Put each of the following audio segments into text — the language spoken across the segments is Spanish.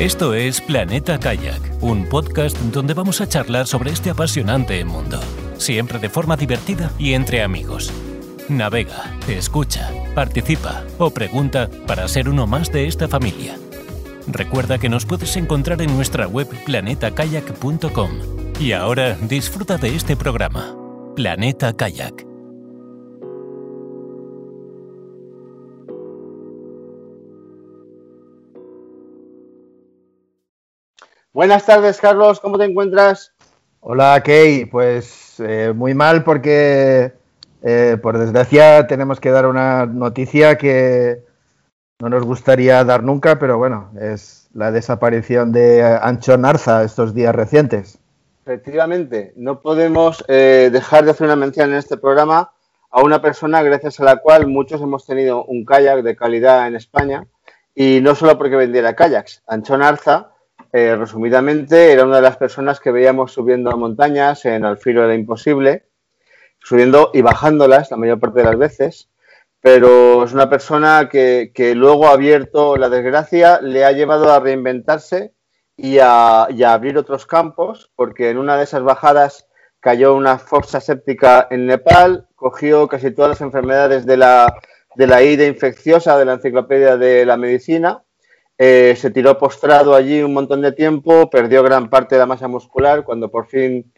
Esto es Planeta Kayak, un podcast donde vamos a charlar sobre este apasionante mundo, siempre de forma divertida y entre amigos. Navega, escucha, participa o pregunta para ser uno más de esta familia. Recuerda que nos puedes encontrar en nuestra web planetakayak.com. Y ahora disfruta de este programa, Planeta Kayak. Buenas tardes, Carlos, ¿cómo te encuentras? Hola, Key. Pues eh, muy mal porque, eh, por desgracia, tenemos que dar una noticia que no nos gustaría dar nunca, pero bueno, es la desaparición de Anchón Arza estos días recientes. Efectivamente, no podemos eh, dejar de hacer una mención en este programa a una persona gracias a la cual muchos hemos tenido un kayak de calidad en España y no solo porque vendiera kayaks. Anchón Arza eh, resumidamente, era una de las personas que veíamos subiendo a montañas en Al filo de lo imposible, subiendo y bajándolas la mayor parte de las veces, pero es una persona que, luego ha abierto la desgracia, le ha llevado a reinventarse y a, abrir otros campos, porque en una de esas bajadas cayó una fosa séptica en Nepal, cogió casi todas las enfermedades de la, de infecciosa de la enciclopedia de la medicina eh, se tiró postrado allí un montón de tiempo, perdió gran parte de la masa muscular. Cuando por fin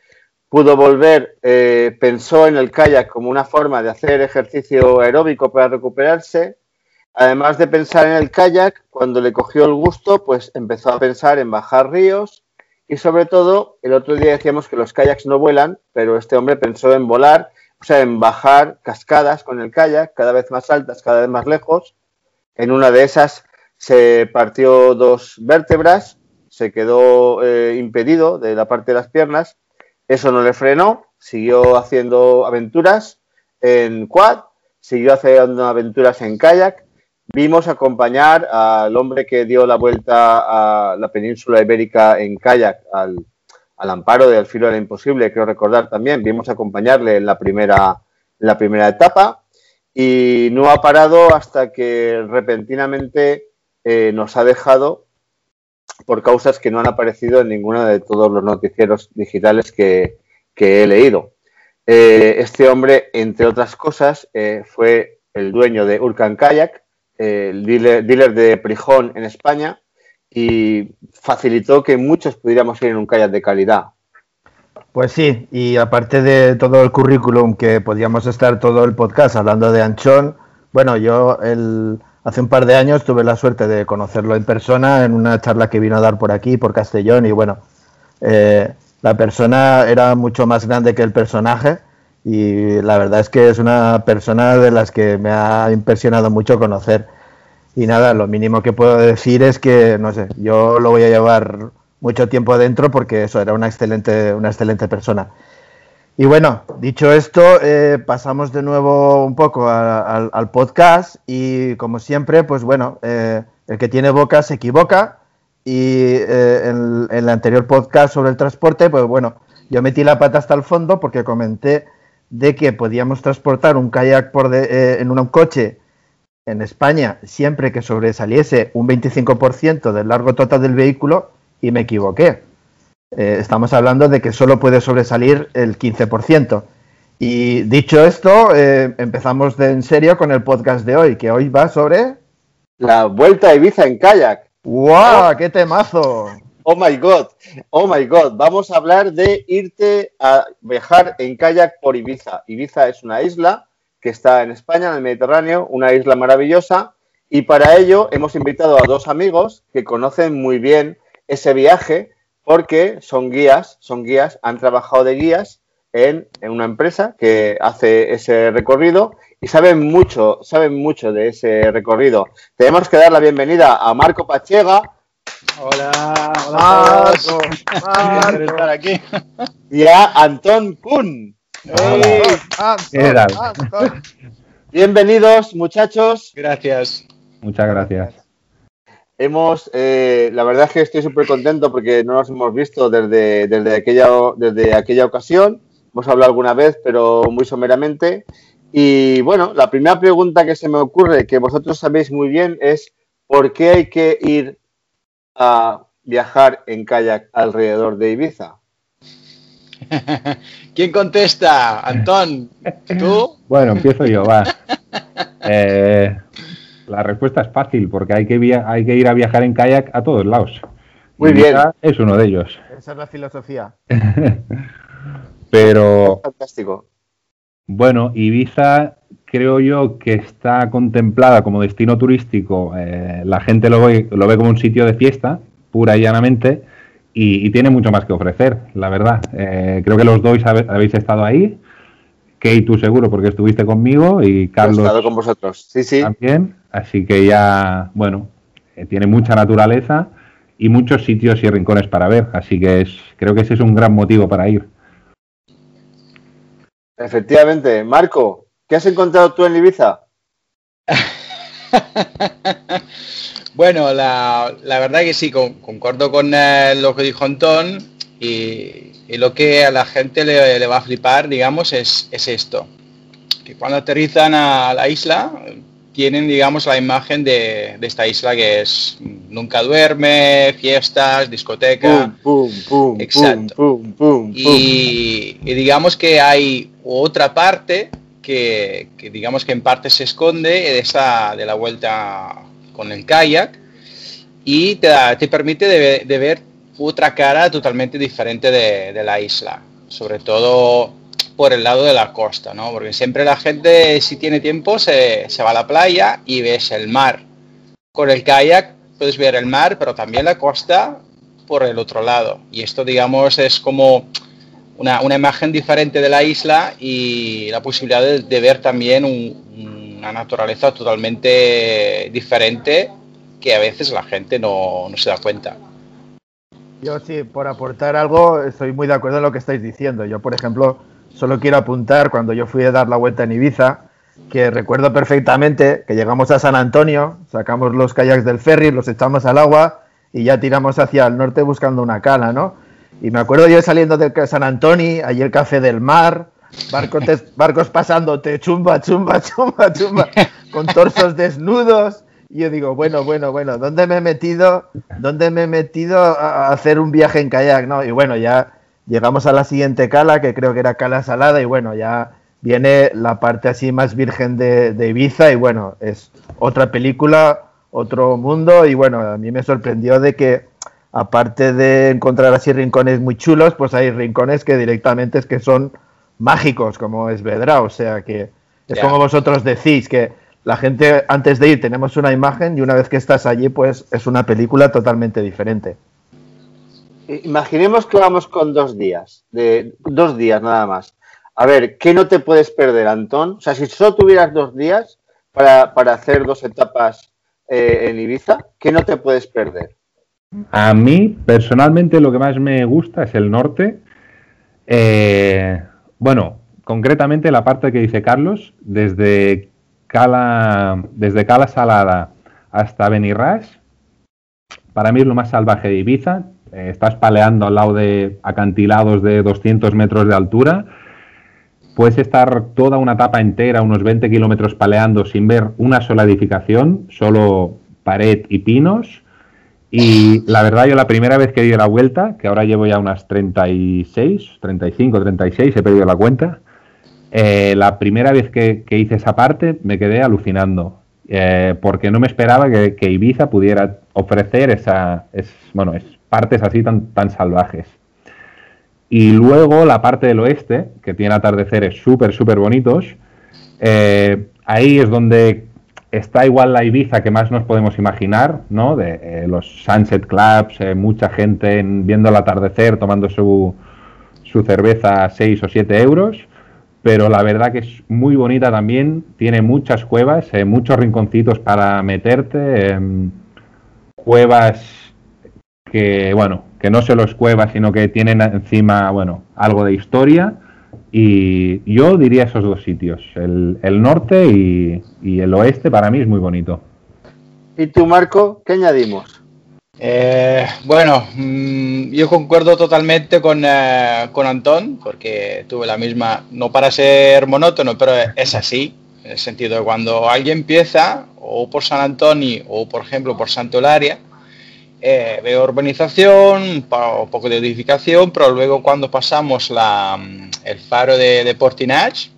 pudo volver, eh, pensó en el kayak como una forma de hacer ejercicio aeróbico para recuperarse. Además de pensar en el kayak, cuando le cogió el gusto, pues empezó a pensar en bajar ríos y sobre todo, el otro día decíamos que los kayaks no vuelan, pero este hombre pensó en volar, o sea, en bajar cascadas con el kayak, cada vez más altas, cada vez más lejos. En una de esas se partió dos vértebras, se quedó eh, impedido de la parte de las piernas, eso no le frenó, siguió haciendo aventuras en quad, siguió haciendo aventuras en kayak, vimos acompañar al hombre que dio la vuelta a la península ibérica en kayak, al, amparo del filo de imposible, creo recordar también, vimos acompañarle en la primera, en la primera etapa y no ha parado hasta que repentinamente eh, nos ha dejado por causas que no han aparecido en ninguno de todos los noticieros digitales que, he leído. Eh, este hombre, entre otras cosas, eh, fue el dueño de Urcan Kayak, el dealer, de Prijón en España, y facilitó que muchos pudiéramos ir en un kayak de calidad. Pues sí, y aparte de todo el currículum que podíamos estar todo el podcast hablando de Anchón, bueno, yo el, hace un par de años tuve la suerte de conocerlo en persona en una charla que vino a dar por aquí, por Castellón, y bueno, eh, la persona era mucho más grande que el personaje y la verdad es que es una persona de las que me ha impresionado mucho conocer. Y nada, lo mínimo que puedo decir es que, no sé, yo lo voy a llevar mucho tiempo adentro porque eso era una excelente, una excelente persona. Y bueno, dicho esto, eh, pasamos de nuevo un poco al podcast y como siempre, pues bueno, eh, el que tiene boca se equivoca y eh, en, el anterior podcast sobre el transporte, pues bueno, yo metí la pata hasta el fondo porque comenté de que podíamos transportar un kayak por en un coche en España siempre que sobresaliese un 25% del largo total del vehículo y me equivoqué eh, estamos hablando de que solo puede sobresalir el 15%. Y dicho esto, eh, empezamos de en serio con el podcast de hoy, que hoy va sobre... La vuelta a Ibiza en kayak. ¡Wow! ¡Qué temazo! Oh my god, oh my god. Vamos a hablar de irte a viajar en kayak por Ibiza. Ibiza es una isla que está en España, en el Mediterráneo, una isla maravillosa. Y para ello hemos invitado a dos amigos que conocen muy bien ese viaje porque son guías, son guías, han trabajado de guías en, una empresa que hace ese recorrido y saben mucho, saben mucho de ese recorrido. Tenemos que dar la bienvenida a Marco Pachega. Hola, hola Marco, estar aquí. Y a Antón Kun. Bienvenidos, muchachos. Gracias. Muchas gracias. Hemos, eh, la verdad es que estoy súper contento porque no nos hemos visto desde, desde, aquella, desde aquella ocasión. Hemos hablado alguna vez, pero muy someramente. Y bueno, la primera pregunta que se me ocurre, que vosotros sabéis muy bien, es ¿por qué hay que ir a viajar en kayak alrededor de Ibiza? ¿Quién contesta? Antón, ¿tú? Bueno, empiezo yo, va. Eh, la respuesta es fácil, porque hay que, hay que ir a viajar en kayak a todos lados. Muy bien. Es uno de ellos. Esa es la filosofía. Pero. Fantástico. Bueno, Ibiza creo yo que está contemplada como destino turístico. Eh, la gente lo ve, lo ve como un sitio de fiesta, pura y llanamente, y, tiene mucho más que ofrecer, la verdad. Eh, creo que los dos habéis estado ahí. Kate, tú seguro, porque estuviste conmigo, y Carlos. He estado con vosotros, sí, sí. También. Así que ya, bueno, eh, tiene mucha naturaleza y muchos sitios y rincones para ver. Así que es, creo que ese es un gran motivo para ir. Efectivamente. Marco, ¿qué has encontrado tú en Ibiza? bueno, la, verdad que sí, concuerdo con eh, lo que dijo Antón y, lo que a la gente le, va a flipar, digamos, es, es, esto. Que cuando aterrizan a la isla, tienen, digamos, la imagen de, esta isla que es nunca duerme, fiestas, discoteca. Exacto. y, digamos que hay otra parte que, digamos que en parte se esconde de esa de la vuelta con el kayak y te, te permite de, ver otra cara totalmente diferente de, de la isla. Sobre todo por el lado de la costa, ¿no? Porque siempre la gente, si tiene tiempo, se, va a la playa y ves el mar. Con el kayak puedes ver el mar, pero también la costa por el otro lado. Y esto, digamos, es como una, imagen diferente de la isla y la posibilidad de, ver también una naturaleza totalmente diferente que a veces la gente no, no se da cuenta. Yo sí, por aportar algo, estoy muy de acuerdo en lo que estáis diciendo. Yo, por ejemplo, Solo quiero apuntar cuando yo fui a dar la vuelta en Ibiza, que recuerdo perfectamente que llegamos a San Antonio, sacamos los kayaks del ferry, los echamos al agua y ya tiramos hacia el norte buscando una cala, ¿no? Y me acuerdo yo saliendo de San Antonio, allí el café del mar, barcos, barcos pasándote chumba, chumba, chumba, chumba, con torsos desnudos. Y yo digo, bueno, bueno, bueno, ¿dónde me he metido? ¿Dónde me he metido a hacer un viaje en kayak? ¿no? Y bueno, ya Llegamos a la siguiente cala, que creo que era Cala Salada, y bueno, ya viene la parte así más virgen de, Ibiza, y bueno, es otra película, otro mundo, y bueno, a mí me sorprendió de que aparte de encontrar así rincones muy chulos, pues hay rincones que directamente es que son mágicos, como es Vedra, o sea que es como vosotros decís, que la gente antes de ir tenemos una imagen y una vez que estás allí, pues es una película totalmente diferente. Imaginemos que vamos con dos días, de dos días nada más. A ver, ¿qué no te puedes perder, Antón? O sea, si solo tuvieras dos días para, hacer dos etapas eh, en Ibiza, ¿qué no te puedes perder? A mí, personalmente, lo que más me gusta es el norte. Eh, bueno, concretamente la parte que dice Carlos, desde Cala, desde Cala Salada hasta Benirras, para mí es lo más salvaje de Ibiza. Eh, estás paleando al lado de acantilados de 200 metros de altura. Puedes estar toda una etapa entera, unos 20 kilómetros paleando sin ver una sola edificación, solo pared y pinos. Y la verdad, yo la primera vez que di la vuelta, que ahora llevo ya unas 36, 35, 36, he perdido la cuenta. Eh, la primera vez que, hice esa parte me quedé alucinando, eh, porque no me esperaba que, Ibiza pudiera ofrecer esa, es, bueno, es partes así tan, tan salvajes. Y luego la parte del oeste, que tiene atardeceres súper, súper bonitos, eh, ahí es donde está igual la Ibiza que más nos podemos imaginar, ¿no? De eh, los sunset clubs, eh, mucha gente viendo el atardecer, tomando su, su cerveza a 6 o 7 euros, pero la verdad que es muy bonita también, tiene muchas cuevas, muchos rinconcitos para meterte, em, cuevas que, bueno, que no se los cueva, sino que tienen encima, bueno, algo de historia. Y yo diría esos dos sitios, el, norte y, el oeste para mí es muy bonito. ¿Y tú, Marco, qué añadimos? Eh, bueno, mm, yo concuerdo totalmente con, eh, con Antón, porque tuve la misma, no para ser monótono, pero es así, en el sentido de cuando alguien empieza, o por San Antonio, o por ejemplo por Santolaria, eh, veo urbanización, un poco de edificación, pero luego cuando pasamos la, mm, el faro de, de Portinage,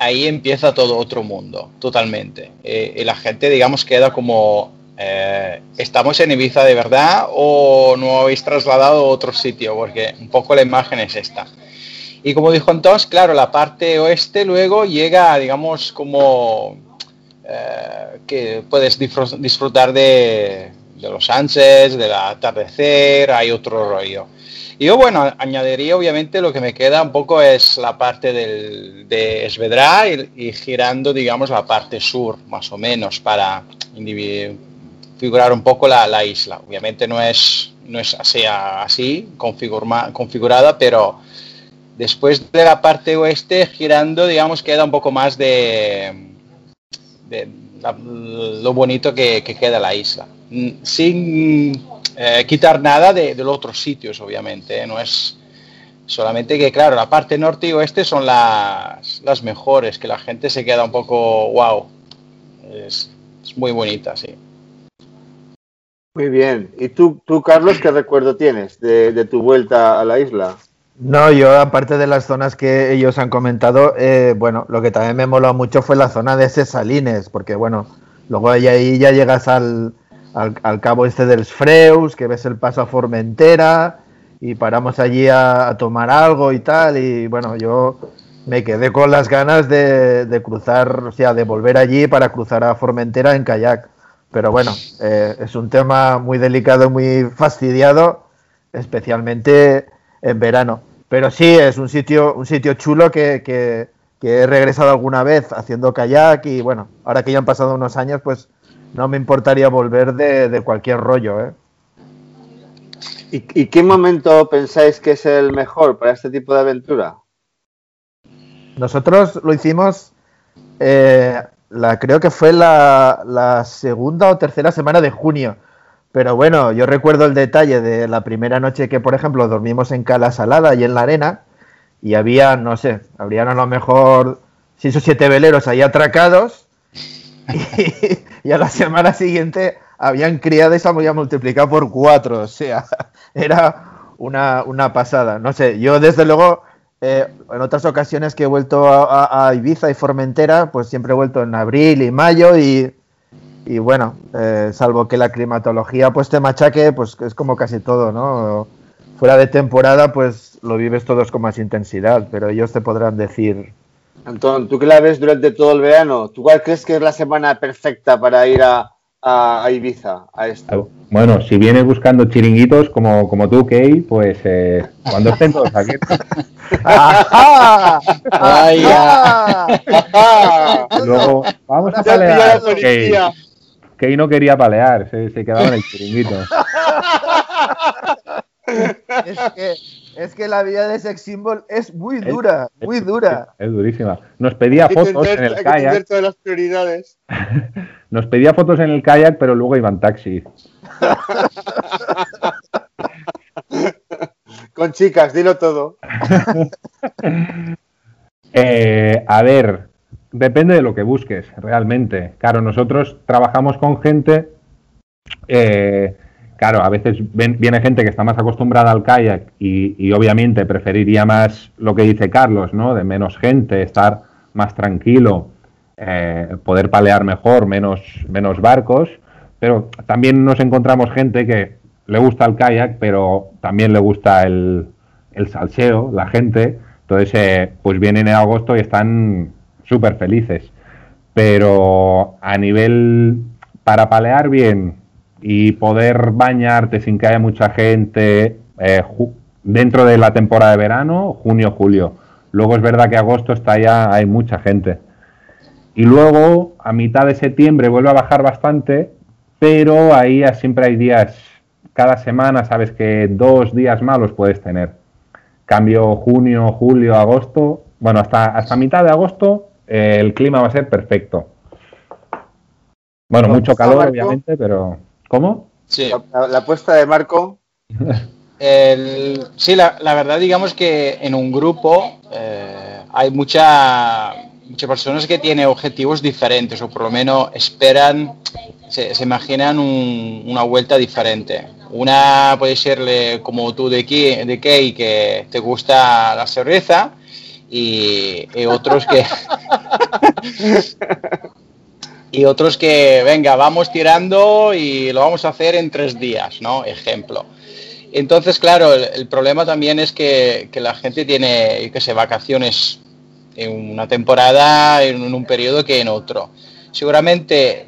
ahí empieza todo otro mundo, totalmente. Eh, y la gente, digamos, queda como, eh, ¿estamos en Ibiza de verdad o no habéis trasladado a otro sitio? Porque un poco la imagen es esta. Y como dijo entonces, claro, la parte oeste luego llega, digamos, como que puedes disfrutar de, de los Sánchez, del atardecer, hay otro rollo. Y yo, bueno, añadiría obviamente lo que me queda un poco es la parte del, de Esvedra y, girando, digamos, la parte sur, más o menos, para figurar un poco la, isla. Obviamente no es, no es así, así configurada, pero después de la parte oeste, girando, digamos, queda un poco más de lo bonito que queda la isla. Mm, sin eh, quitar nada de, los otros sitios, obviamente. ¿eh? No es solamente que, claro, la parte norte y oeste son las, las mejores, que la gente se queda un poco, wow, es, muy bonita, sí. Muy bien. ¿Y tú, tú Carlos, qué recuerdo tienes de, tu vuelta a la isla? No, yo aparte de las zonas que ellos han comentado, eh, bueno, lo que también me moló mucho fue la zona de Cesalines, porque bueno, luego ahí ya llegas al, al, cabo este del Freus, que ves el paso a Formentera y paramos allí a, tomar algo y tal. Y bueno, yo me quedé con las ganas de, cruzar, o sea, de volver allí para cruzar a Formentera en kayak. Pero bueno, eh, es un tema muy delicado, muy fastidiado, especialmente en verano. Pero sí, es un sitio, un sitio chulo que, que he regresado alguna vez haciendo kayak y bueno, ahora que ya han pasado unos años, pues no me importaría volver de, cualquier rollo. ¿eh? ¿Y, qué momento pensáis que es el mejor para este tipo de aventura? Nosotros lo hicimos, eh, la, creo que fue la, segunda o tercera semana de junio. Pero bueno, yo recuerdo el detalle de la primera noche que, por ejemplo, dormimos en Cala Salada y en la arena, y había, no sé, habrían a lo mejor seis o siete veleros ahí atracados, y, a la semana siguiente habían criado y se había multiplicado por cuatro. O sea, era una, pasada. No sé, yo desde luego, eh, en otras ocasiones que he vuelto a, Ibiza y Formentera, pues siempre he vuelto en abril y mayo y, bueno, eh, salvo que la climatología pues te machaque, pues es como casi todo, ¿no? Fuera de temporada, pues lo vives todos con más intensidad, pero ellos te podrán decir Antón, tú que la ves durante todo el verano, ¿tú cuál crees que es la semana perfecta para ir a, Ibiza, a esto? Bueno, si vienes buscando chiringuitos como, como tú, Key, pues eh, cuando estén todos aquí. Luego, vamos a palear. Key. Key no quería palear, se, se quedaba en el chiringuito. es que es que la vida de sex symbol es muy dura, muy dura. Es, durísima. Nos pedía fotos en el kayak. Todas las prioridades. Nos pedía fotos en el kayak, pero luego iban taxi. Con chicas, dilo todo. Eh, a ver, depende de lo que busques, realmente. Claro, nosotros trabajamos con gente eh, claro, a veces viene gente que está más acostumbrada al kayak y, obviamente preferiría más lo que dice Carlos, ¿no? De menos gente, estar más tranquilo, eh, poder palear mejor, menos, menos barcos. Pero también nos encontramos gente que le gusta el kayak, pero también le gusta el, el salseo, la gente. Entonces, eh, pues vienen en agosto y están súper felices. Pero a nivel para palear bien, y poder bañarte sin que haya mucha gente eh, dentro de la temporada de verano, junio, julio. Luego es verdad que agosto está ya, hay mucha gente. Y luego a mitad de septiembre vuelve a bajar bastante, pero ahí siempre hay días, cada semana sabes que dos días malos puedes tener. Cambio junio, julio, agosto, bueno, hasta, hasta mitad de agosto eh, el clima va a ser perfecto. Bueno, mucho calor obviamente, pero... ¿Cómo? Sí. La, apuesta de Marco. sí, la, verdad, digamos que en un grupo eh, hay mucha muchas personas que tienen objetivos diferentes o por lo menos esperan, se, imaginan una vuelta diferente. Una puede ser como tú de, aquí, de Key, que te gusta la cerveza y, otros que... y otros que, venga, vamos tirando y lo vamos a hacer en tres días, ¿no? Ejemplo. Entonces, claro, el, problema también es que, que, la gente tiene, que sé, vacaciones en una temporada, en un periodo que en otro. Seguramente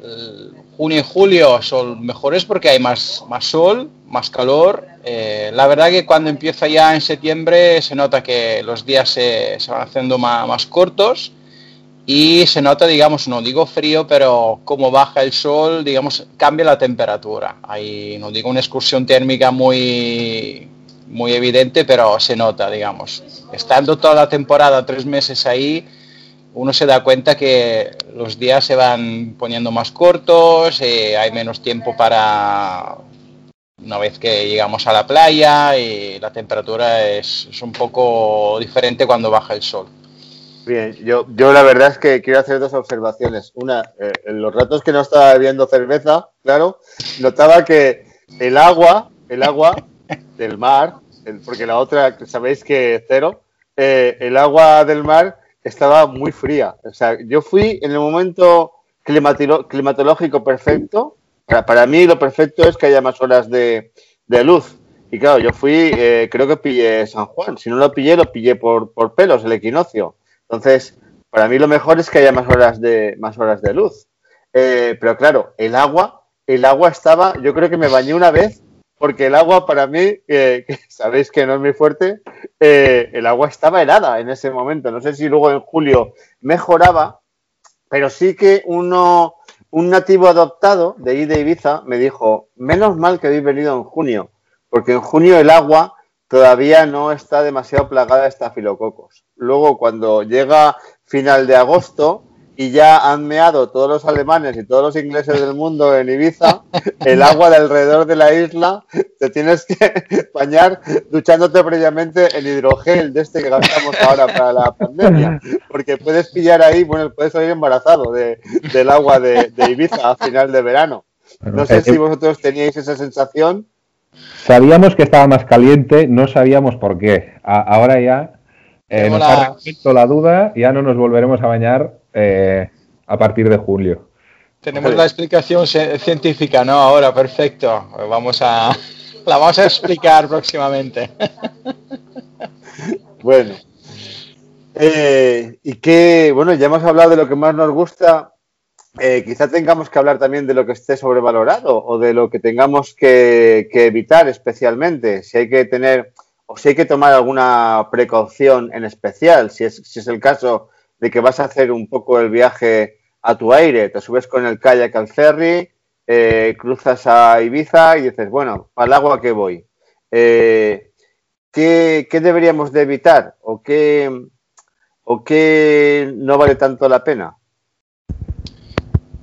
junio y julio son mejores porque hay más, más sol, más calor. Eh, la verdad que cuando empieza ya en septiembre se nota que los días se, van haciendo más, más, cortos y se nota, digamos, no digo frío, pero como baja el sol, digamos, cambia la temperatura. Hay, no digo una excursión térmica muy, muy evidente, pero se nota, digamos. Estando toda la temporada, tres meses ahí, uno se da cuenta que los días se van poniendo más cortos, eh, hay menos tiempo para una vez que llegamos a la playa y la temperatura es, un poco diferente cuando baja el sol. Bien, yo, yo la verdad es que quiero hacer dos observaciones. Una, eh, en los ratos que no estaba bebiendo cerveza, claro, notaba que el agua, el agua del mar, porque la otra, sabéis que cero, eh, el agua del mar estaba muy fría. O sea, yo fui en el momento climatológico perfecto. Para, mí lo perfecto es que haya más horas de, luz. Y claro, yo fui, eh, creo que pillé San Juan. Si no lo pillé, lo pillé por, por pelos, el equinoccio. Entonces, para mí lo mejor es que haya más horas de, más horas de luz. Eh, pero claro, el agua, el agua estaba, yo creo que me bañé una vez porque el agua para mí, que sabéis que no es muy fuerte, eh, el agua estaba helada en ese momento. No sé si luego en julio mejoraba, pero sí que uno, un nativo adoptado de de Ibiza me dijo, menos mal que habéis venido en junio, porque en junio el agua todavía no está demasiado plagada de estafilococos. Luego cuando llega final de agosto, y ya han meado todos los alemanes y todos los ingleses del mundo en Ibiza, el agua de alrededor de la isla, te tienes que bañar duchándote previamente en hidrogel de este que gastamos ahora para la pandemia, porque puedes pillar ahí, bueno, puedes salir embarazado de, del agua de, Ibiza a final de verano. No sé si vosotros teníais esa sensación. Sabíamos que estaba más caliente, no sabíamos por qué. ahora ya eh, nos ha resuelto la duda, ya no nos volveremos a bañar eh, a partir de julio. Tenemos la explicación científica, ¿no? Ahora, perfecto. Vamos a, la vamos a explicar próximamente. Bueno. Eh, y que, bueno, ya hemos hablado de lo que más nos gusta. Eh, quizá tengamos que hablar también de lo que esté sobrevalorado o de lo que tengamos que, evitar especialmente. Si hay que tener o si hay que tomar alguna precaución en especial, si es, si es el caso de que vas a hacer un poco el viaje a tu aire, te subes con el kayak al ferry, eh, cruzas a Ibiza y dices, bueno, al agua que voy. Eh, ¿qué, deberíamos de evitar o qué, o qué no vale tanto la pena?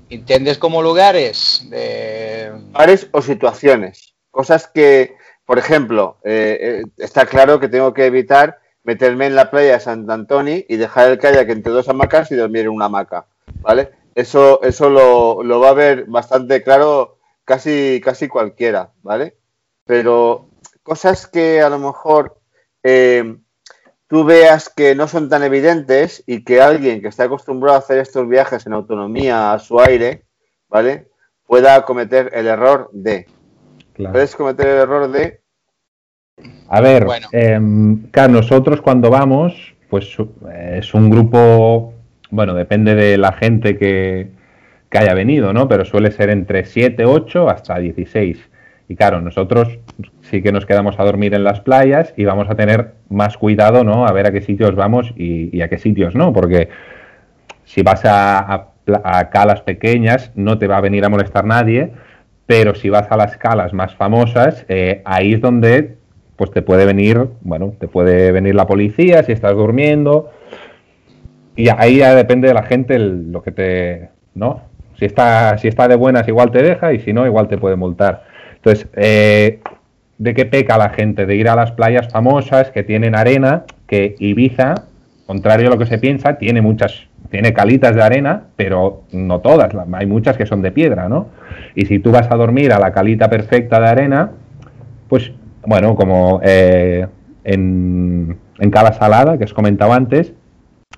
¿Entiendes como lugares? Lugares o situaciones. Cosas que, por ejemplo, eh, está claro que tengo que evitar meterme en la playa de Sant Antoni y dejar el kayak entre dos hamacas y dormir en una hamaca, ¿vale? Eso, eso lo, va a ver bastante claro casi, casi cualquiera, ¿vale? Pero cosas que a lo mejor eh, tú veas que no son tan evidentes y que alguien que está acostumbrado a hacer estos viajes en autonomía a su aire, ¿vale? Pueda cometer el error de. Puedes cometer el error de a ver, em, nosotros cuando vamos, pues es un grupo, bueno, depende de la gente que, haya venido, ¿no? Pero suele ser entre 7, 8 hasta 16. Y claro, nosotros sí que nos quedamos a dormir en las playas y vamos a tener más cuidado, ¿no? A ver a qué sitios vamos y, a qué sitios no, porque si vas a, calas pequeñas no te va a venir a molestar nadie, pero si vas a las calas más famosas, eh, ahí es donde pues te puede venir, bueno, te puede venir la policía si estás durmiendo. Y ahí ya depende de la gente lo que te, ¿no? Si está, si está de buenas igual te deja y si no igual te puede multar. Entonces, eh, ¿de qué peca la gente? De ir a las playas famosas que tienen arena, que Ibiza, contrario a lo que se piensa, tiene muchas, tiene calitas de arena, pero no todas, hay muchas que son de piedra, ¿no? Y si tú vas a dormir a la calita perfecta de arena, pues bueno, como eh, en, en Cala Salada, que os comentaba antes,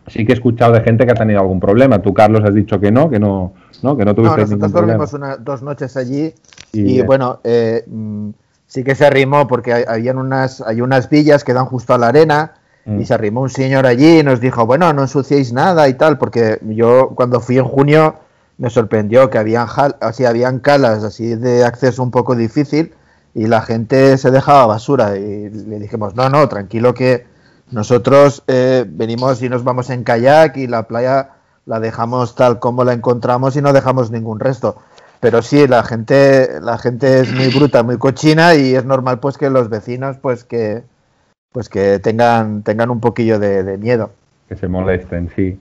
sí que he escuchado de gente que ha tenido algún problema. Tú, Carlos, has dicho que no, que no, ¿no? que no tuviste no, nosotros dormimos una, dos noches allí y, bueno, eh, mm, sí que se arrimó porque hay, habían unas, hay unas villas que dan justo a la arena mm. y se arrimó un señor allí y nos dijo, bueno, no ensuciéis nada y tal, porque yo cuando fui en junio me sorprendió que habían, así, habían calas así de acceso un poco difícil y la gente se dejaba basura y le dijimos, no, no, tranquilo que nosotros eh, venimos y nos vamos en kayak y la playa la dejamos tal como la encontramos y no dejamos ningún resto. Pero sí, la gente, la gente es muy bruta, muy cochina y es normal pues que los vecinos pues que pues que tengan, tengan un poquillo de miedo. Que se molesten, sí.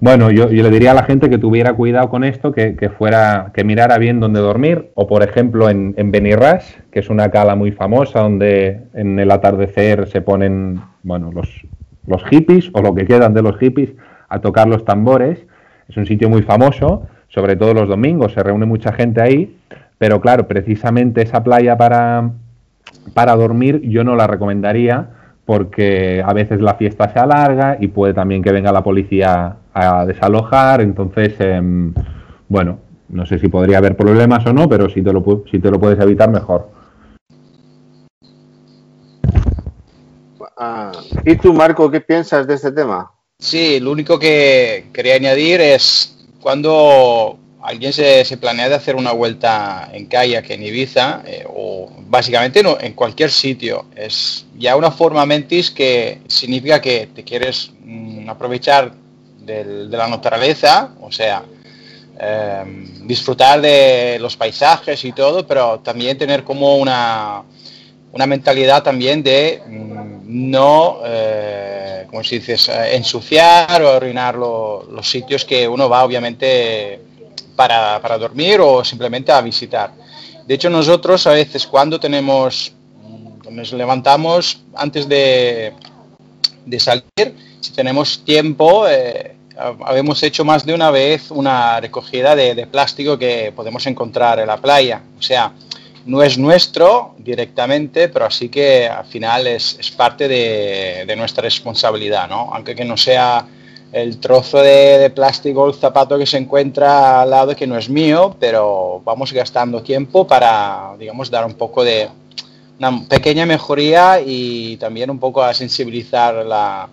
Bueno, yo, le diría a la gente que tuviera cuidado con esto, que, fuera, que mirara bien dónde dormir, o por ejemplo en, en Benirras, que es una cala muy famosa donde en el atardecer se ponen, bueno, los, los hippies o lo que quedan de los hippies a tocar los tambores. Es un sitio muy famoso, sobre todo los domingos, se reúne mucha gente ahí, pero claro, precisamente esa playa para, para dormir yo no la recomendaría porque a veces la fiesta se alarga y puede también que venga la policía a desalojar, entonces, em, bueno, no sé si podría haber problemas o no, pero si te lo, si te lo puedes evitar, mejor. Ah, ¿Y tú, Marco, qué piensas de este tema? Sí, lo único que quería añadir es cuando alguien se, planea de hacer una vuelta en kayak en Ibiza, eh, o básicamente no, en cualquier sitio, es ya una forma mentis que significa que te quieres mm, aprovechar de la naturaleza, o sea, em, disfrutar de los paisajes y todo, pero también tener como una, una mentalidad también de mm, no, eh, como eh, ensuciar o arruinar los sitios que uno va obviamente para, para, dormir o simplemente a visitar. De hecho, nosotros a veces cuando tenemos, mm, nos levantamos antes de, de salir, si tenemos tiempo, eh, habemos hecho más de una vez una recogida de, plástico que podemos encontrar en la playa. O sea, no es nuestro directamente, pero así que al final es, parte de, nuestra responsabilidad, ¿no? Aunque que no sea el trozo de, plástico el zapato que se encuentra al lado que no es mío, pero vamos gastando tiempo para, digamos, dar un poco de una pequeña mejoría y también un poco a sensibilizar la,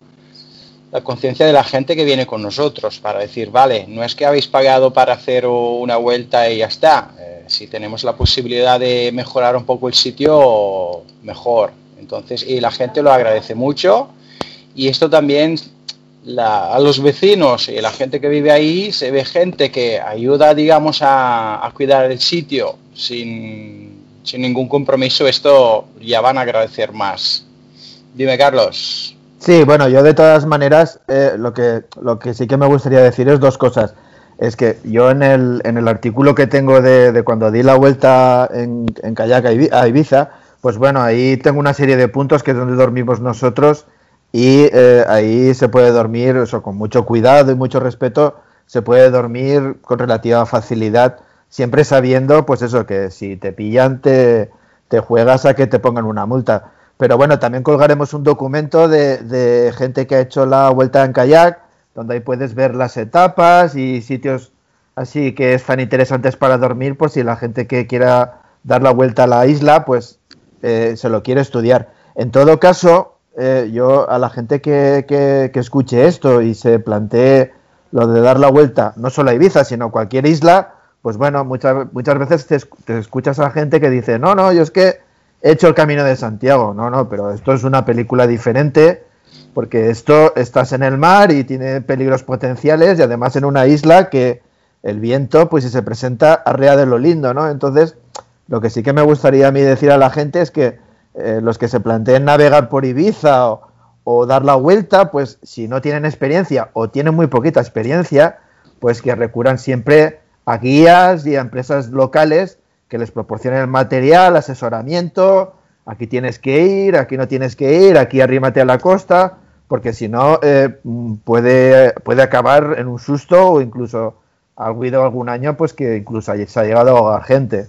la conciencia de la gente que viene con nosotros para decir, vale, no es que habéis pagado para hacer una vuelta y ya está. Eh, si tenemos la posibilidad de mejorar un poco el sitio, mejor. Entonces, y la gente lo agradece mucho. Y esto también a los vecinos y la gente que vive ahí, se ve gente que ayuda, digamos, a, a cuidar el sitio sin, sin ningún compromiso. Esto ya van a agradecer más. Dime, Carlos. Sí, bueno, yo de todas maneras, eh, lo, que, lo que sí que me gustaría decir es dos cosas. Es que yo en el, en el artículo que tengo de, cuando di la vuelta en, en kayak a Ibiza, pues bueno, ahí tengo una serie de puntos que es donde dormimos nosotros y eh, ahí se puede dormir eso, con mucho cuidado y mucho respeto, se puede dormir con relativa facilidad, siempre sabiendo, pues eso, que si te pillan te, te juegas a que te pongan una multa. Pero bueno, también colgaremos un documento de, gente que ha hecho la vuelta en kayak, donde ahí puedes ver las etapas y sitios así que están interesantes para dormir, por si la gente que quiera dar la vuelta a la isla, pues eh, se lo quiere estudiar. En todo caso, eh, yo a la gente que, que, escuche esto y se plantee lo de dar la vuelta, no solo a Ibiza, sino a cualquier isla, pues bueno, muchas, muchas veces te, te escuchas a gente que dice, no, no, yo es que he hecho el camino de Santiago. No, no, pero esto es una película diferente porque esto estás en el mar y tiene peligros potenciales y además en una isla que el viento pues si se presenta arrea de lo lindo, ¿no? Entonces, lo que sí que me gustaría a mí decir a la gente es que eh, los que se planteen navegar por Ibiza o, dar la vuelta, pues si no tienen experiencia o tienen muy poquita experiencia, pues que recurran siempre a guías y a empresas locales que les proporcionen el material, asesoramiento, aquí tienes que ir, aquí no tienes que ir, aquí arrímate a la costa, porque si no eh, puede, puede acabar en un susto o incluso ha habido algún año pues que incluso se ha llegado a gente.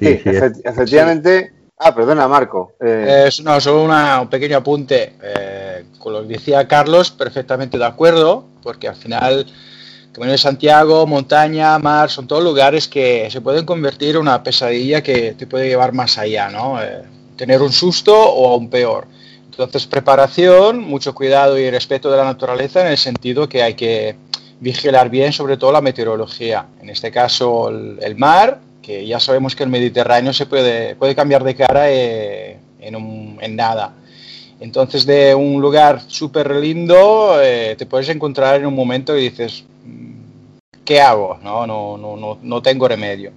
Sí, efectivamente. Ah, perdona, Marco. Eh... no, solo un pequeño apunte. Eh, con lo que decía Carlos, perfectamente de acuerdo, porque al final Camino de Santiago, montaña, mar, son todos lugares que se pueden convertir en una pesadilla que te puede llevar más allá, ¿no? Eh, tener un susto o aún peor. Entonces, preparación, mucho cuidado y respeto de la naturaleza en el sentido que hay que vigilar bien sobre todo la meteorología. En este caso, el, mar, que ya sabemos que el Mediterráneo se puede, puede cambiar de cara eh, en, en nada. Entonces, de un lugar súper lindo, eh, te puedes encontrar en un momento y dices, ¿qué hago? No, no, no, no, tengo remedio.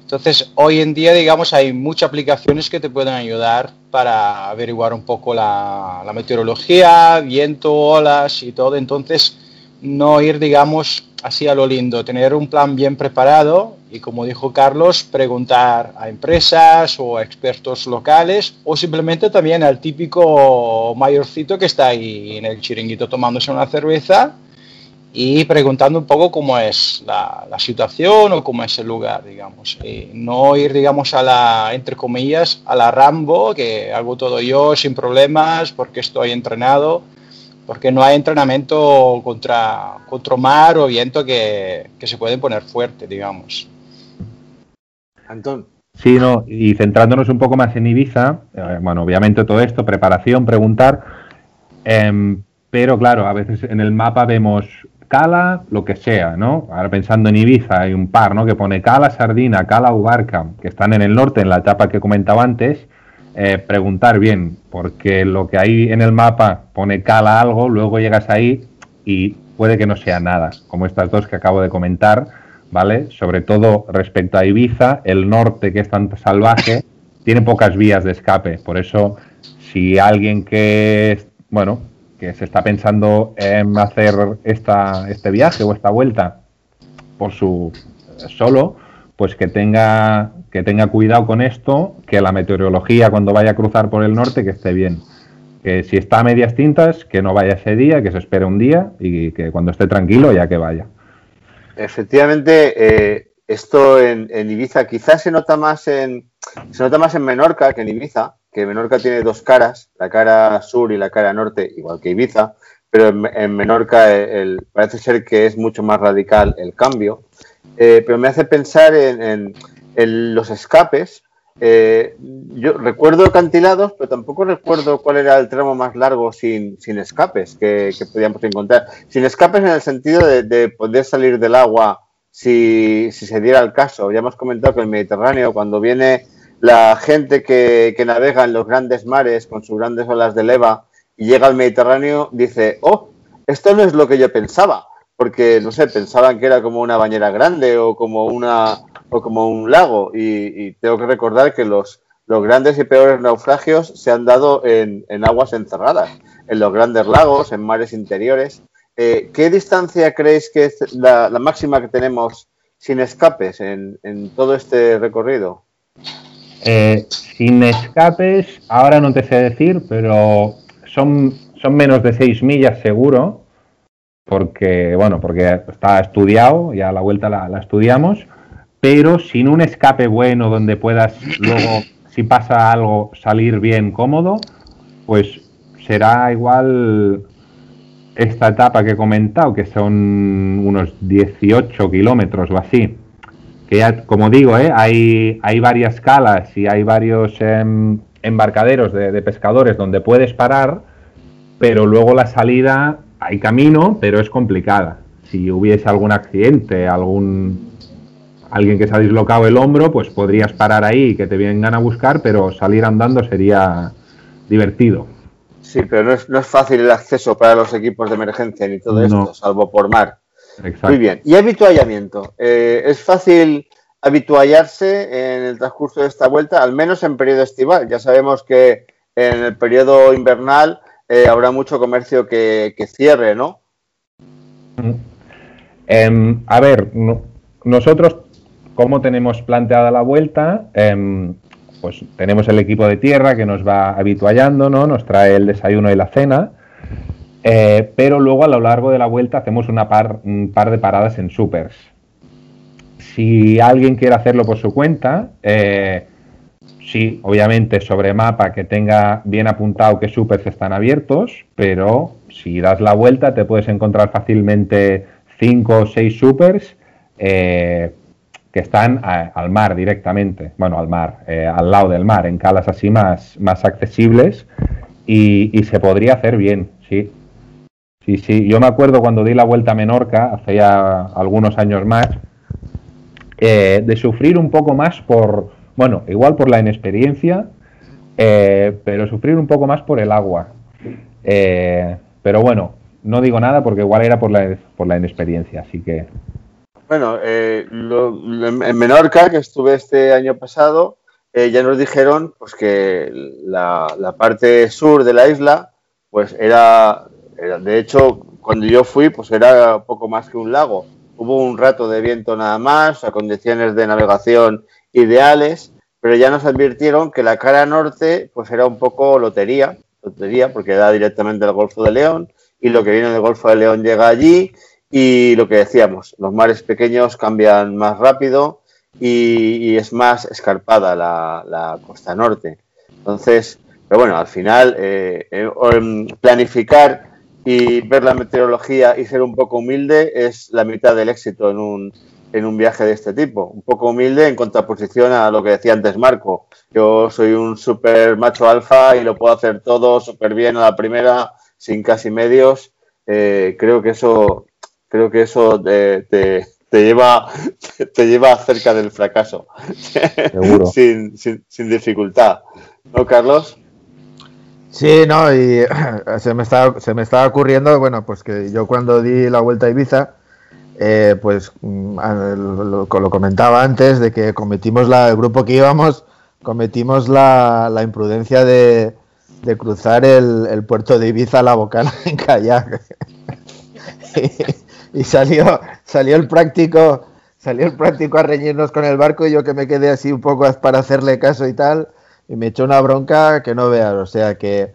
Entonces, hoy en día, digamos, hay muchas aplicaciones que te pueden ayudar para averiguar un poco la, meteorología, viento, olas y todo. Entonces, no ir, digamos, así a lo lindo, tener un plan bien preparado y, como dijo Carlos, preguntar a empresas o a expertos locales o simplemente también al típico mayorcito que está ahí en el chiringuito tomándose una cerveza y preguntando un poco cómo es la, situación o cómo es el lugar, digamos. Y no ir, digamos, a la, entre comillas, a la Rambo, que hago todo yo sin problemas porque estoy entrenado, porque no hay entrenamiento contra, contra mar o viento que, que se pueden poner fuerte, digamos. Antón. Sí, no, y centrándonos un poco más en Ibiza, eh, bueno, obviamente todo esto, preparación, preguntar, em, pero claro, a veces en el mapa vemos Cala, lo que sea, ¿no? Ahora pensando en Ibiza, hay un par, ¿no? Que pone Cala Sardina, Cala Ubarca, que están en el norte, en la etapa que comentaba antes. Eh, preguntar bien, porque lo que hay en el mapa pone Cala algo, luego llegas ahí y puede que no sea nada, como estas dos que acabo de comentar, ¿vale? Sobre todo respecto a Ibiza, el norte que es tan salvaje, tiene pocas vías de escape, por eso si alguien que, bueno, que se está pensando en hacer esta, este viaje o esta vuelta por su solo, pues que tenga, que tenga cuidado con esto, que la meteorología cuando vaya a cruzar por el norte que esté bien. Que si está a medias tintas, que no vaya ese día, que se espere un día y que cuando esté tranquilo ya que vaya. Efectivamente, eh, esto en, Ibiza quizás se nota más en se nota más en Menorca que en Ibiza, que Menorca tiene dos caras, la cara sur y la cara norte, igual que Ibiza, pero en, Menorca el, parece ser que es mucho más radical el cambio. Eh, pero me hace pensar en, los escapes. Eh, yo recuerdo acantilados, pero tampoco recuerdo cuál era el tramo más largo sin, escapes que, podíamos encontrar. Sin escapes en el sentido de, poder salir del agua si, si, se diera el caso. Ya hemos comentado que el Mediterráneo, cuando viene la gente que, navega en los grandes mares con sus grandes olas de leva y llega al Mediterráneo dice, oh, esto no es lo que yo pensaba, porque, no sé, pensaban que era como una bañera grande o como, una, o como un lago y, tengo que recordar que los, los grandes y peores naufragios se han dado en, aguas encerradas, en los grandes lagos, en mares interiores. Eh, ¿Qué distancia creéis que es la, máxima que tenemos sin escapes en, en todo este recorrido? Eh, sin escapes, ahora no te sé decir, pero son, son menos de 6 millas seguro, porque, bueno, porque está estudiado, ya a la vuelta la, estudiamos, pero sin un escape bueno donde puedas luego, si pasa algo, salir bien cómodo, pues será igual esta etapa que he comentado, que son unos 18 kilómetros o así que ya, como digo, ¿eh? hay, varias calas y hay varios em, embarcaderos de, pescadores donde puedes parar, pero luego la salida hay camino, pero es complicada. Si hubiese algún accidente, algún alguien que se ha dislocado el hombro, pues podrías parar ahí y que te vengan a buscar, pero salir andando sería divertido. Sí, pero no es, no es fácil el acceso para los equipos de emergencia ni todo esto, salvo por mar. Muy bien. Y habituallamiento. Eh, ¿Es fácil habituallarse en el transcurso de esta vuelta, al menos en periodo estival? Ya sabemos que en el periodo invernal eh, habrá mucho comercio que, cierre, ¿no? Mm. Em, a ver, nosotros, ¿cómo tenemos planteada la vuelta? Em, pues tenemos el equipo de tierra que nos va habituallando, ¿no? Nos trae el desayuno y la cena. Eh, pero luego a lo largo de la vuelta hacemos una par, un par de paradas en supers. Si alguien quiere hacerlo por su cuenta, eh, sí, obviamente sobre mapa que tenga bien apuntado que supers están abiertos, pero si das la vuelta te puedes encontrar fácilmente 5 o 6 supers eh, que están al mar directamente, bueno, al mar, eh, al lado del mar, en calas así más, más accesibles y, se podría hacer bien, sí. Sí, sí, yo me acuerdo cuando di la vuelta a Menorca, hace ya algunos años más, eh, de sufrir un poco más por, bueno, igual por la inexperiencia, eh, pero sufrir un poco más por el agua. Eh, pero bueno, no digo nada porque igual era por la, por la inexperiencia, así que bueno, eh, lo, en Menorca, que estuve este año pasado, eh, ya nos dijeron pues que la, la, parte sur de la isla, pues era, era, de hecho, cuando yo fui, pues era poco más que un lago. Hubo un rato de viento nada más, a condiciones de navegación ideales, pero ya nos advirtieron que la cara norte, pues era un poco lotería, lotería, porque da directamente al Golfo de León, y lo que viene del Golfo de León llega allí, y lo que decíamos, los mares pequeños cambian más rápido y, es más escarpada la, costa norte. Entonces, pero bueno, al final eh, eh, planificar y ver la meteorología y ser un poco humilde es la mitad del éxito en un, en un viaje de este tipo. Un poco humilde en contraposición a lo que decía antes Marco. Yo soy un super macho alfa y lo puedo hacer todo súper bien a la primera, sin casi medios. Eh, creo que eso creo que eso te, te, te, lleva, te lleva cerca del fracaso. Seguro. sin, sin, sin, dificultad. ¿No, Carlos? Sí, no, y se me, estaba, se me estaba ocurriendo, bueno, pues que yo cuando di la vuelta a Ibiza, eh, pues mm, lo, lo, comentaba antes, de que cometimos la, el grupo que íbamos, cometimos la, la imprudencia de, de cruzar el, el, puerto de Ibiza a la Bocana en kayak y salió, salió el práctico, salió el práctico a reñirnos con el barco y yo que me quedé así un poco para hacerle caso y tal, y me echó una bronca que no veas, o sea que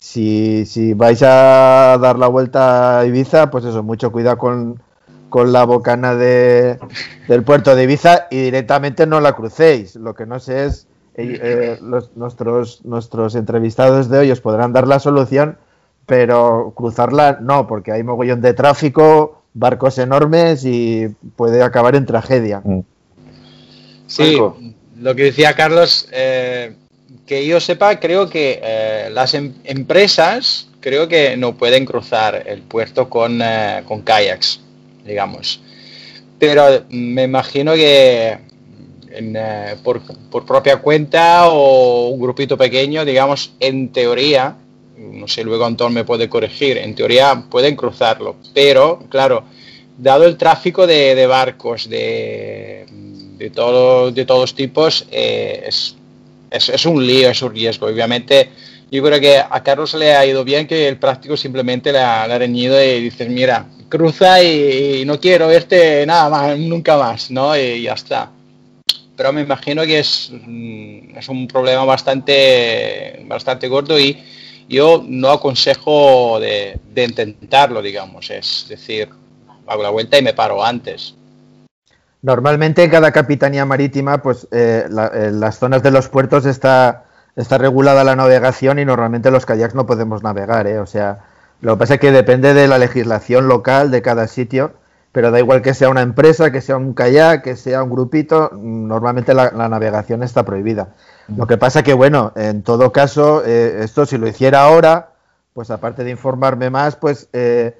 si, si vais a dar la vuelta a Ibiza, pues eso, mucho cuidado con, con la bocana de, del puerto de Ibiza y directamente no la crucéis. Lo que no sé es, eh, eh, los, nuestros, nuestros entrevistados de hoy os podrán dar la solución, pero cruzarla no, porque hay mogollón de tráfico, barcos enormes y puede acabar en tragedia. Sí, Marco. lo que decía Carlos, eh, que yo sepa, creo que eh, las em empresas creo que no pueden cruzar el puerto con, eh, con kayaks, digamos. Pero me imagino que en, eh, por, por propia cuenta o un grupito pequeño, digamos, en teoría, no sé, luego Antón me puede corregir, en teoría pueden cruzarlo, pero claro, dado el tráfico de, de barcos de, de, todo, de todos tipos, eh, es, es, un lío, es un riesgo. Obviamente, yo creo que a Carlos le ha ido bien que el práctico simplemente le ha, reñido y dices, mira, cruza y, y, no quiero verte nada más, nunca más, ¿no? Y ya está. Pero me imagino que es, es un problema bastante, bastante gordo y yo no aconsejo de, intentarlo, digamos, es decir, hago la vuelta y me paro antes. Normalmente en cada capitanía marítima, pues eh, la, en las zonas de los puertos está, está regulada la navegación y normalmente los kayaks no podemos navegar, ¿eh? o sea, lo que pasa es que depende de la legislación local de cada sitio, pero da igual que sea una empresa, que sea un kayak, que sea un grupito, normalmente la, la navegación está prohibida. Lo que pasa que, bueno, en todo caso, eh, esto si lo hiciera ahora, pues aparte de informarme más, pues eh,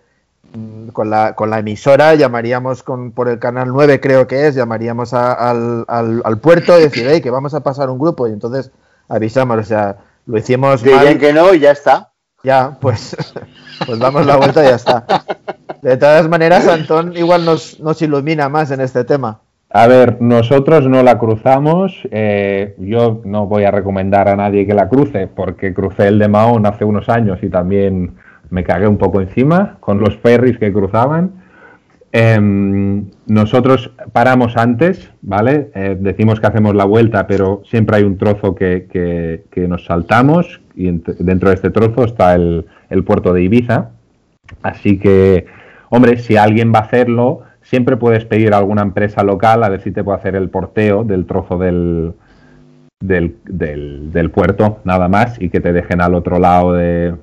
con, la, con la emisora llamaríamos con, por el canal 9, creo que es, llamaríamos a, al, al, al, puerto y decir, hey, que vamos a pasar un grupo y entonces avisamos, o sea, lo hicimos Dirían mal. que no y ya está. Ya, pues, pues damos la vuelta y ya está. De todas maneras, Antón igual nos, ilumina más en este tema. A ver, nosotros no la cruzamos. Eh, yo no voy a recomendar a nadie que la cruce porque crucé el de Mahón hace unos años y también me cagué un poco encima con los ferries que cruzaban. Em, nosotros paramos antes, ¿vale? Eh, decimos que hacemos la vuelta, pero siempre hay un trozo que, nos saltamos y dentro de este trozo está el, puerto de Ibiza. Así que, hombre, si alguien va a hacerlo, siempre puedes pedir a alguna empresa local a ver si te puede hacer el porteo del trozo del, del, puerto, nada más, y que te dejen al otro lado de,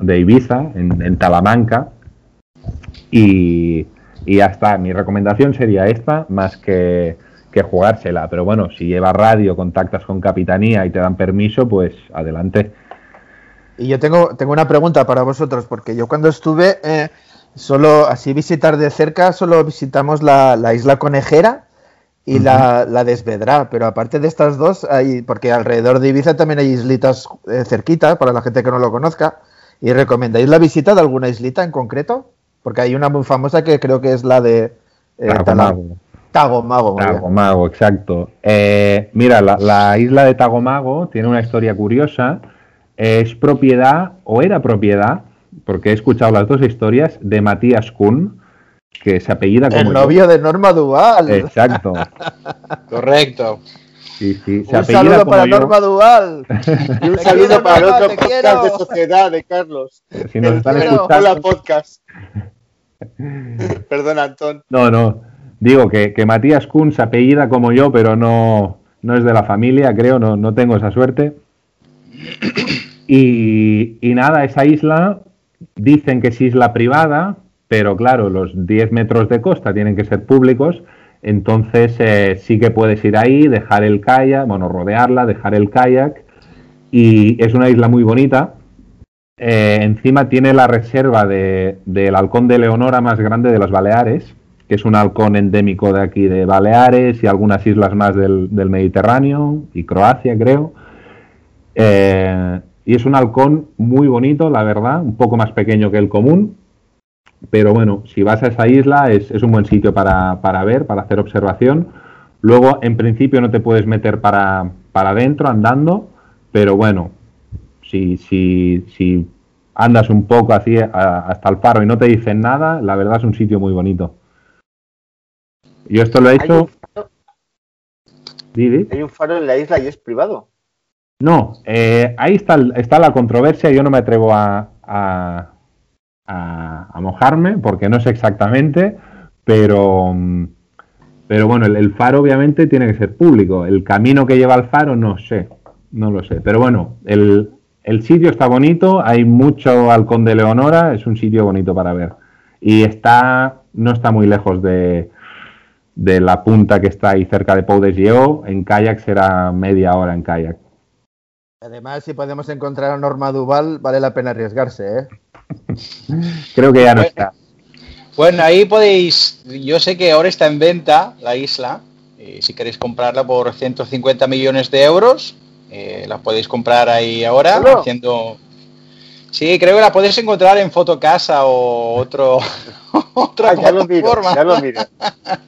Ibiza, en, Talamanca. Y, y. Mi recomendación sería esta, más que, jugársela. Pero bueno, si llevas radio, contactas con Capitanía y te dan permiso, pues adelante. Y yo tengo, tengo una pregunta para vosotros, porque yo cuando estuve, eh, solo así visitar de cerca, solo visitamos la, isla Conejera y la, la Desvedrá, pero aparte de estas dos, hay, porque alrededor de Ibiza también hay islitas eh, cerquitas, para la gente que no lo conozca, ¿y recomendáis la visita de alguna islita en concreto? Porque hay una muy famosa que creo que es la de eh, Tagomago. Tagomago. Tagomago, exacto. Eh, mira, la, isla de Tagomago tiene una historia curiosa. Es propiedad, o era propiedad, porque he escuchado las dos historias, de Matías Kuhn, que se apellida como. El novio de Norma Duval. Exacto. Correcto. Sí, sí. un saludo para Norma Duval. y un saludo para el otro podcast de sociedad de Carlos. Si nos están escuchando. Hola, podcast. Perdón, Antón. No, no. Digo que, Matías Kuhn se apellida como yo, pero no, no es de la familia, creo, no, no tengo esa suerte. Y, nada, esa isla dicen que es isla privada, pero claro, los 10 metros de costa tienen que ser públicos, entonces eh, sí que puedes ir ahí, dejar el kayak, bueno, rodearla, dejar el kayak, y es una isla muy bonita, eh, encima tiene la reserva de, del halcón de Leonora más grande de las Baleares, que es un halcón endémico de aquí de Baleares y algunas islas más del, Mediterráneo y Croacia, creo. Eh, y es un halcón muy bonito, la verdad, un poco más pequeño que el común. Pero bueno, si vas a esa isla es, un buen sitio para, para, ver, para hacer observación. Luego, en principio, no te puedes meter para, para adentro andando, pero bueno, si, si, si andas un poco así hasta el faro y no te dicen nada, la verdad es un sitio muy bonito. Yo esto lo he hecho. ¿Hay un faro en la isla y es privado? No, eh, ahí está, la controversia. Yo no me atrevo a, mojarme porque no sé exactamente, pero, pero bueno, el, faro obviamente tiene que ser público. El camino que lleva al faro no sé, no lo sé. Pero bueno, el, sitio está bonito, hay mucho halcón de Leonora, es un sitio bonito para ver. Y está, no está muy lejos de, de la punta que está ahí cerca de Pou de Geo. En kayak será media hora en kayak. Además, si podemos encontrar a Norma Duval, vale la pena arriesgarse, ¿eh? Creo que ya no está. Bueno, ahí podéis, yo sé que ahora está en venta la isla, y si queréis comprarla por 150 millones de euros, eh, la podéis comprar ahí ahora haciendo... Sí, creo que la podéis encontrar en Fotocasa o otro otra ah, ya lo ya lo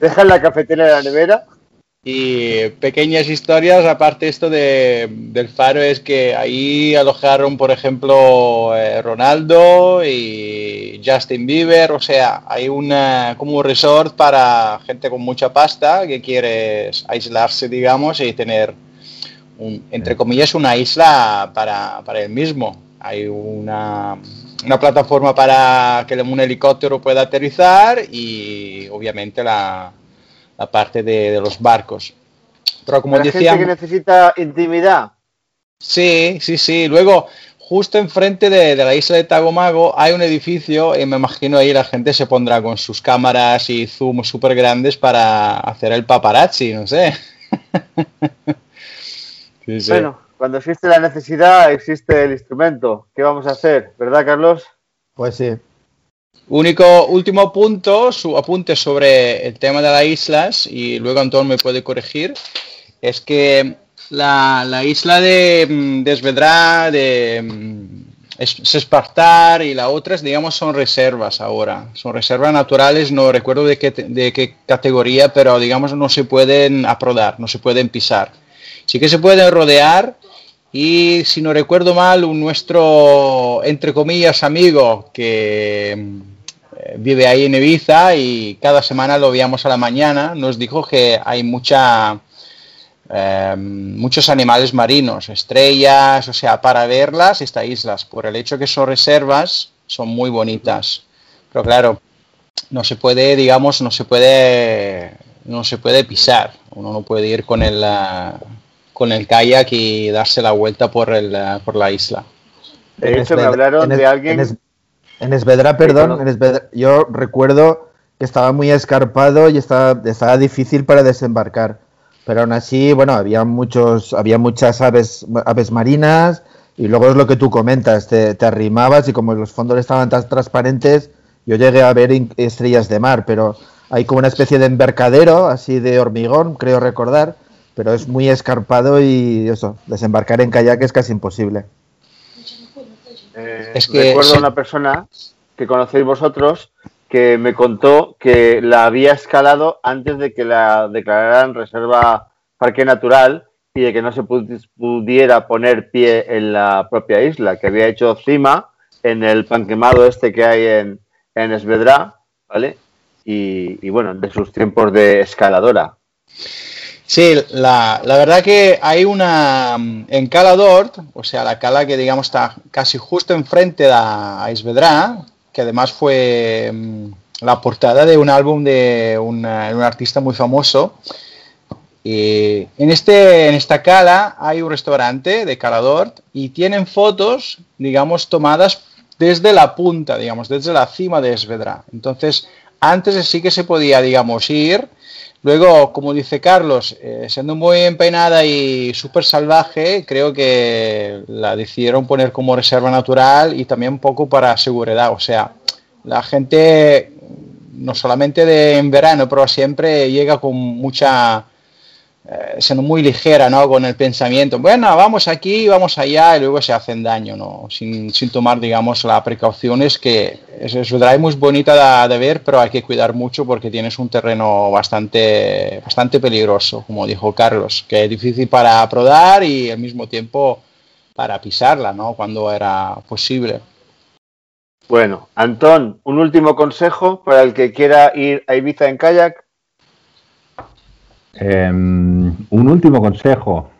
Deja la cafetera de la nevera. Y pequeñas historias, aparte esto de, del faro, es que ahí alojaron, por ejemplo, eh, Ronaldo y Justin Bieber, o sea, hay una como un resort para gente con mucha pasta que quiere aislarse, digamos, y tener entre comillas, una isla para, para él mismo. Hay una, una, plataforma para que un helicóptero pueda aterrizar y obviamente la, la parte de, los barcos. Pero como decía... que necesita intimidad. Sí, sí, sí. Luego, justo enfrente de, de, la isla de Tagomago hay un edificio y me imagino ahí la gente se pondrá con sus cámaras y zoom súper grandes para hacer el paparazzi, no sé. Bueno, cuando existe la necesidad, existe el instrumento. ¿Qué vamos a hacer? ¿Verdad, Carlos? Pues sí. Único, último punto, su apunte sobre el tema de las islas, y luego Antón me puede corregir, es que la, isla de mm, Desvedrá, de mm, Sespartar y las otras, digamos, son reservas ahora. Son reservas naturales, no recuerdo de qué, de qué categoría, pero digamos no se pueden aprodar, no se pueden pisar sí que se pueden rodear y si no recuerdo mal, un nuestro, entre comillas, amigo que eh, vive ahí en Ibiza y cada semana lo veíamos a la mañana. Nos dijo que hay mucha, eh, muchos animales marinos, estrellas, o sea, para verlas, estas islas, por el hecho que son reservas, son muy bonitas. Pero claro, no se puede, digamos, no se puede, no se puede pisar. Uno no puede ir con el, con el kayak y darse la vuelta por, el, por la isla. De hecho, me hablaron de alguien... En, Esvedra, perdón, en yo recuerdo que estaba muy escarpado y estaba, estaba difícil para desembarcar. Pero aún así, bueno, había muchos, había muchas aves, aves marinas, y luego es lo que tú comentas, te, te, arrimabas y como los fondos estaban tan transparentes, yo llegué a ver estrellas de mar, pero hay como una especie de embarcadero, así de hormigón, creo recordar, pero es muy escarpado y eso, desembarcar en kayak es casi imposible. Eh, es que recuerdo a una persona que conocéis vosotros que me contó que la había escalado antes de que la declararan reserva parque natural y de que no se pudiera poner pie en la propia isla, que había hecho cima en el pan quemado este que hay en, en Esvedra, ¿vale? Y, bueno, de sus tiempos de escaladora. Sí, la, verdad que hay una en Calador, o sea, la cala que digamos está casi justo enfrente de Esvedra, que además fue mm, la portada de un álbum de un artista muy famoso. Y en, este, en esta cala hay un restaurante de Calador y tienen fotos, digamos, tomadas desde la punta, digamos, desde la cima de Esvedra. Entonces, antes sí que se podía, digamos, ir. Luego, como dice Carlos, eh, siendo muy empeinada y súper salvaje, creo que la decidieron poner como reserva natural y también un poco para seguridad. O sea, la gente, no solamente de, en verano, pero siempre llega con mucha eh, siendo muy ligera, ¿no? Con el pensamiento, bueno, vamos aquí, vamos allá, y luego se hacen daño, ¿no? Sin, tomar, digamos, las precauciones que es, es muy bonita de, ver, pero hay que cuidar mucho porque tienes un terreno bastante, bastante peligroso, como dijo Carlos, que es difícil para prodar y al mismo tiempo para pisarla, ¿no? Cuando era posible. Bueno, Antón, un último consejo para el que quiera ir a Ibiza en kayak. Em, un último consejo.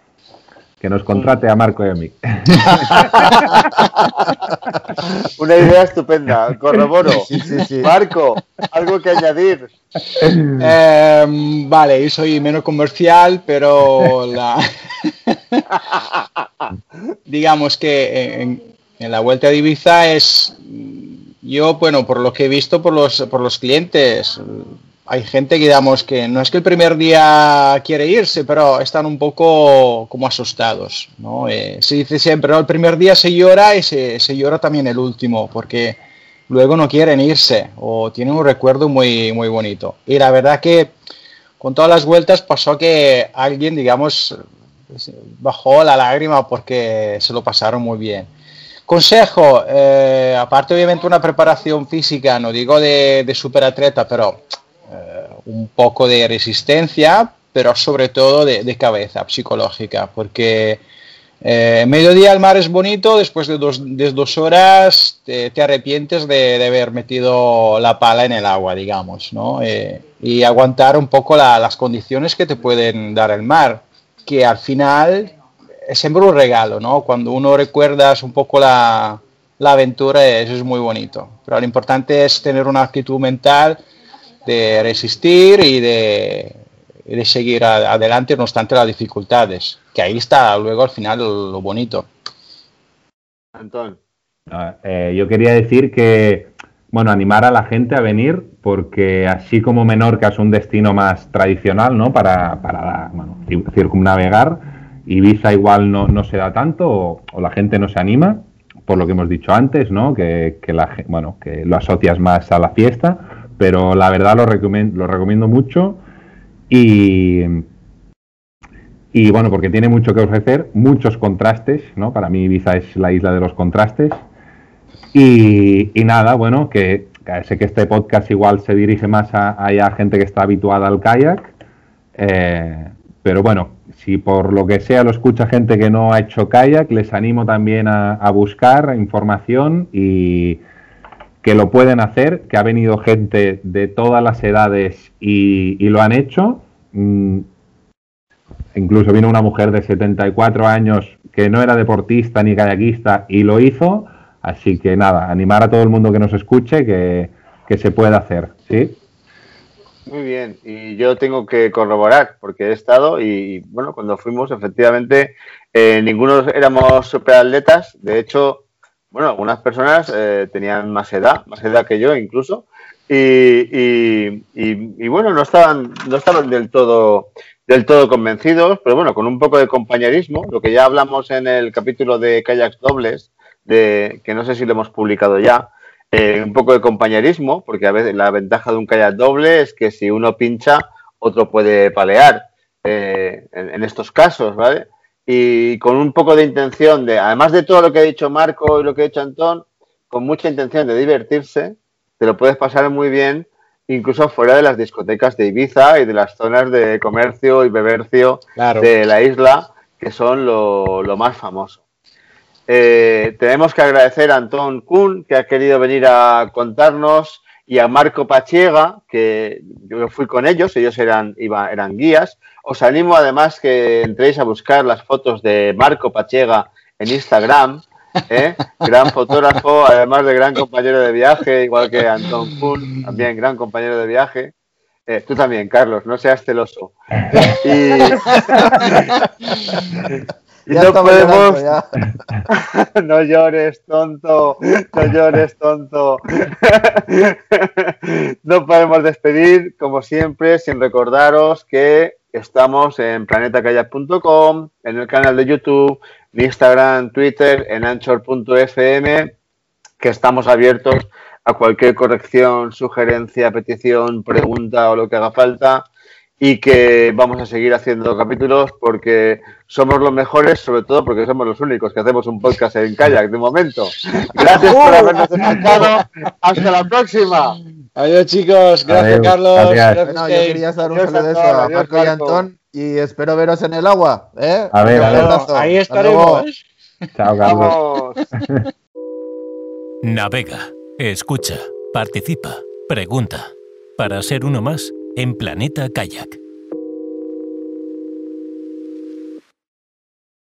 Que nos contrate a Marco y a mí. Una idea estupenda, corroboro. Marco, algo que añadir. Em, vale, yo soy menos comercial, pero la... digamos que en, en, la vuelta de Ibiza es, yo, bueno, por lo que he visto por los, por los clientes, hay gente que digamos que no es que el primer día quiere irse, pero están un poco como asustados, ¿no? Eh, se dice siempre, ¿no? El primer día se llora y se, llora también el último, porque luego no quieren irse o tienen un recuerdo muy, muy bonito. Y la verdad que con todas las vueltas pasó que alguien, digamos, bajó la lágrima porque se lo pasaron muy bien. Consejo, eh, aparte obviamente una preparación física, no digo de, de superatleta, pero eh, un poco de resistencia, pero sobre todo de, cabeza psicológica, porque eh, mediodía el mar es bonito, después de dos, horas te, arrepientes de, haber metido la pala en el agua, digamos, ¿no? Eh, y aguantar un poco las condiciones que te pueden dar el mar, que al final es siempre un regalo, ¿no? Cuando uno recuerdas un poco la, la aventura, eso es muy bonito. Pero lo importante es tener una actitud mental de resistir y de, de seguir adelante no obstante las dificultades, que ahí está luego al final lo, bonito. Antón. Eh, yo quería decir que, bueno, animar a la gente a venir, porque así como Menorca es un destino más tradicional, ¿no? Para, para bueno, circunnavegar, Ibiza igual no, no se da tanto o, o, la gente no se anima, por lo que hemos dicho antes, ¿no? Que, que, la, bueno, que lo asocias más a la fiesta pero la verdad lo recomiendo, lo recomiendo mucho y, y bueno, porque tiene mucho que ofrecer, muchos contrastes, ¿no? Para mí Ibiza es la isla de los contrastes. Y, nada, bueno, que, sé que este podcast igual se dirige más a, gente que está habituada al kayak, eh, pero bueno, si por lo que sea lo escucha gente que no ha hecho kayak, les animo también a, a buscar información y, que lo pueden hacer, que ha venido gente de todas las edades y, lo han hecho. Mm, incluso vino una mujer de 74 años que no era deportista ni kayakista y lo hizo. Así que nada, animar a todo el mundo que nos escuche que, se puede hacer, ¿sí? Muy bien, y yo tengo que corroborar, porque he estado y, bueno, cuando fuimos, efectivamente, eh, ninguno éramos superatletas. De hecho, bueno, algunas personas eh, tenían más edad, más edad que yo incluso, y, bueno, no estaban, no estaban del todo, del todo convencidos, pero bueno, con un poco de compañerismo, lo que ya hablamos en el capítulo de kayaks dobles, de, que no sé si lo hemos publicado ya, eh, un poco de compañerismo, porque a veces la ventaja de un kayak doble es que si uno pincha, otro puede palear eh, en, estos casos, ¿vale? Y con un poco de intención de, además de todo lo que ha dicho Marco y lo que ha dicho Antón, con mucha intención de divertirse, te lo puedes pasar muy bien, incluso fuera de las discotecas de Ibiza y de las zonas de comercio y bebercio de la isla, que son lo, lo más famoso. Eh, tenemos que agradecer a Antón Kuhn, que ha querido venir a contarnos, y a Marco Pachiega, que yo fui con ellos, ellos eran, iba, eran guías. Os animo además que entréis a buscar las fotos de Marco Pachiega en Instagram. ¿eh? Gran fotógrafo, además de gran compañero de viaje, igual que Antón Kuhn, también gran compañero de viaje. Eh, tú también, Carlos, no seas celoso. Y... Y no podemos. no llores, tonto. No llores, tonto. no podemos despedir, como siempre, sin recordaros que estamos en planetakayak.com, en el canal de YouTube, en Instagram, Twitter, en anchor.fm, que estamos abiertos a cualquier corrección, sugerencia, petición, pregunta o lo que haga falta y que vamos a seguir haciendo capítulos porque somos los mejores, sobre todo porque somos los únicos que hacemos un podcast en kayak de momento. Gracias por habernos escuchado. Hasta la próxima. Adiós chicos, gracias Carlos. Gracias. yo quería dar un saludo a Marco y Antón y espero veros en el agua. ¿eh? A ver, ahí estaremos. Chao Carlos. Navega, escucha, participa, pregunta. Para ser uno más en Planeta Kayak.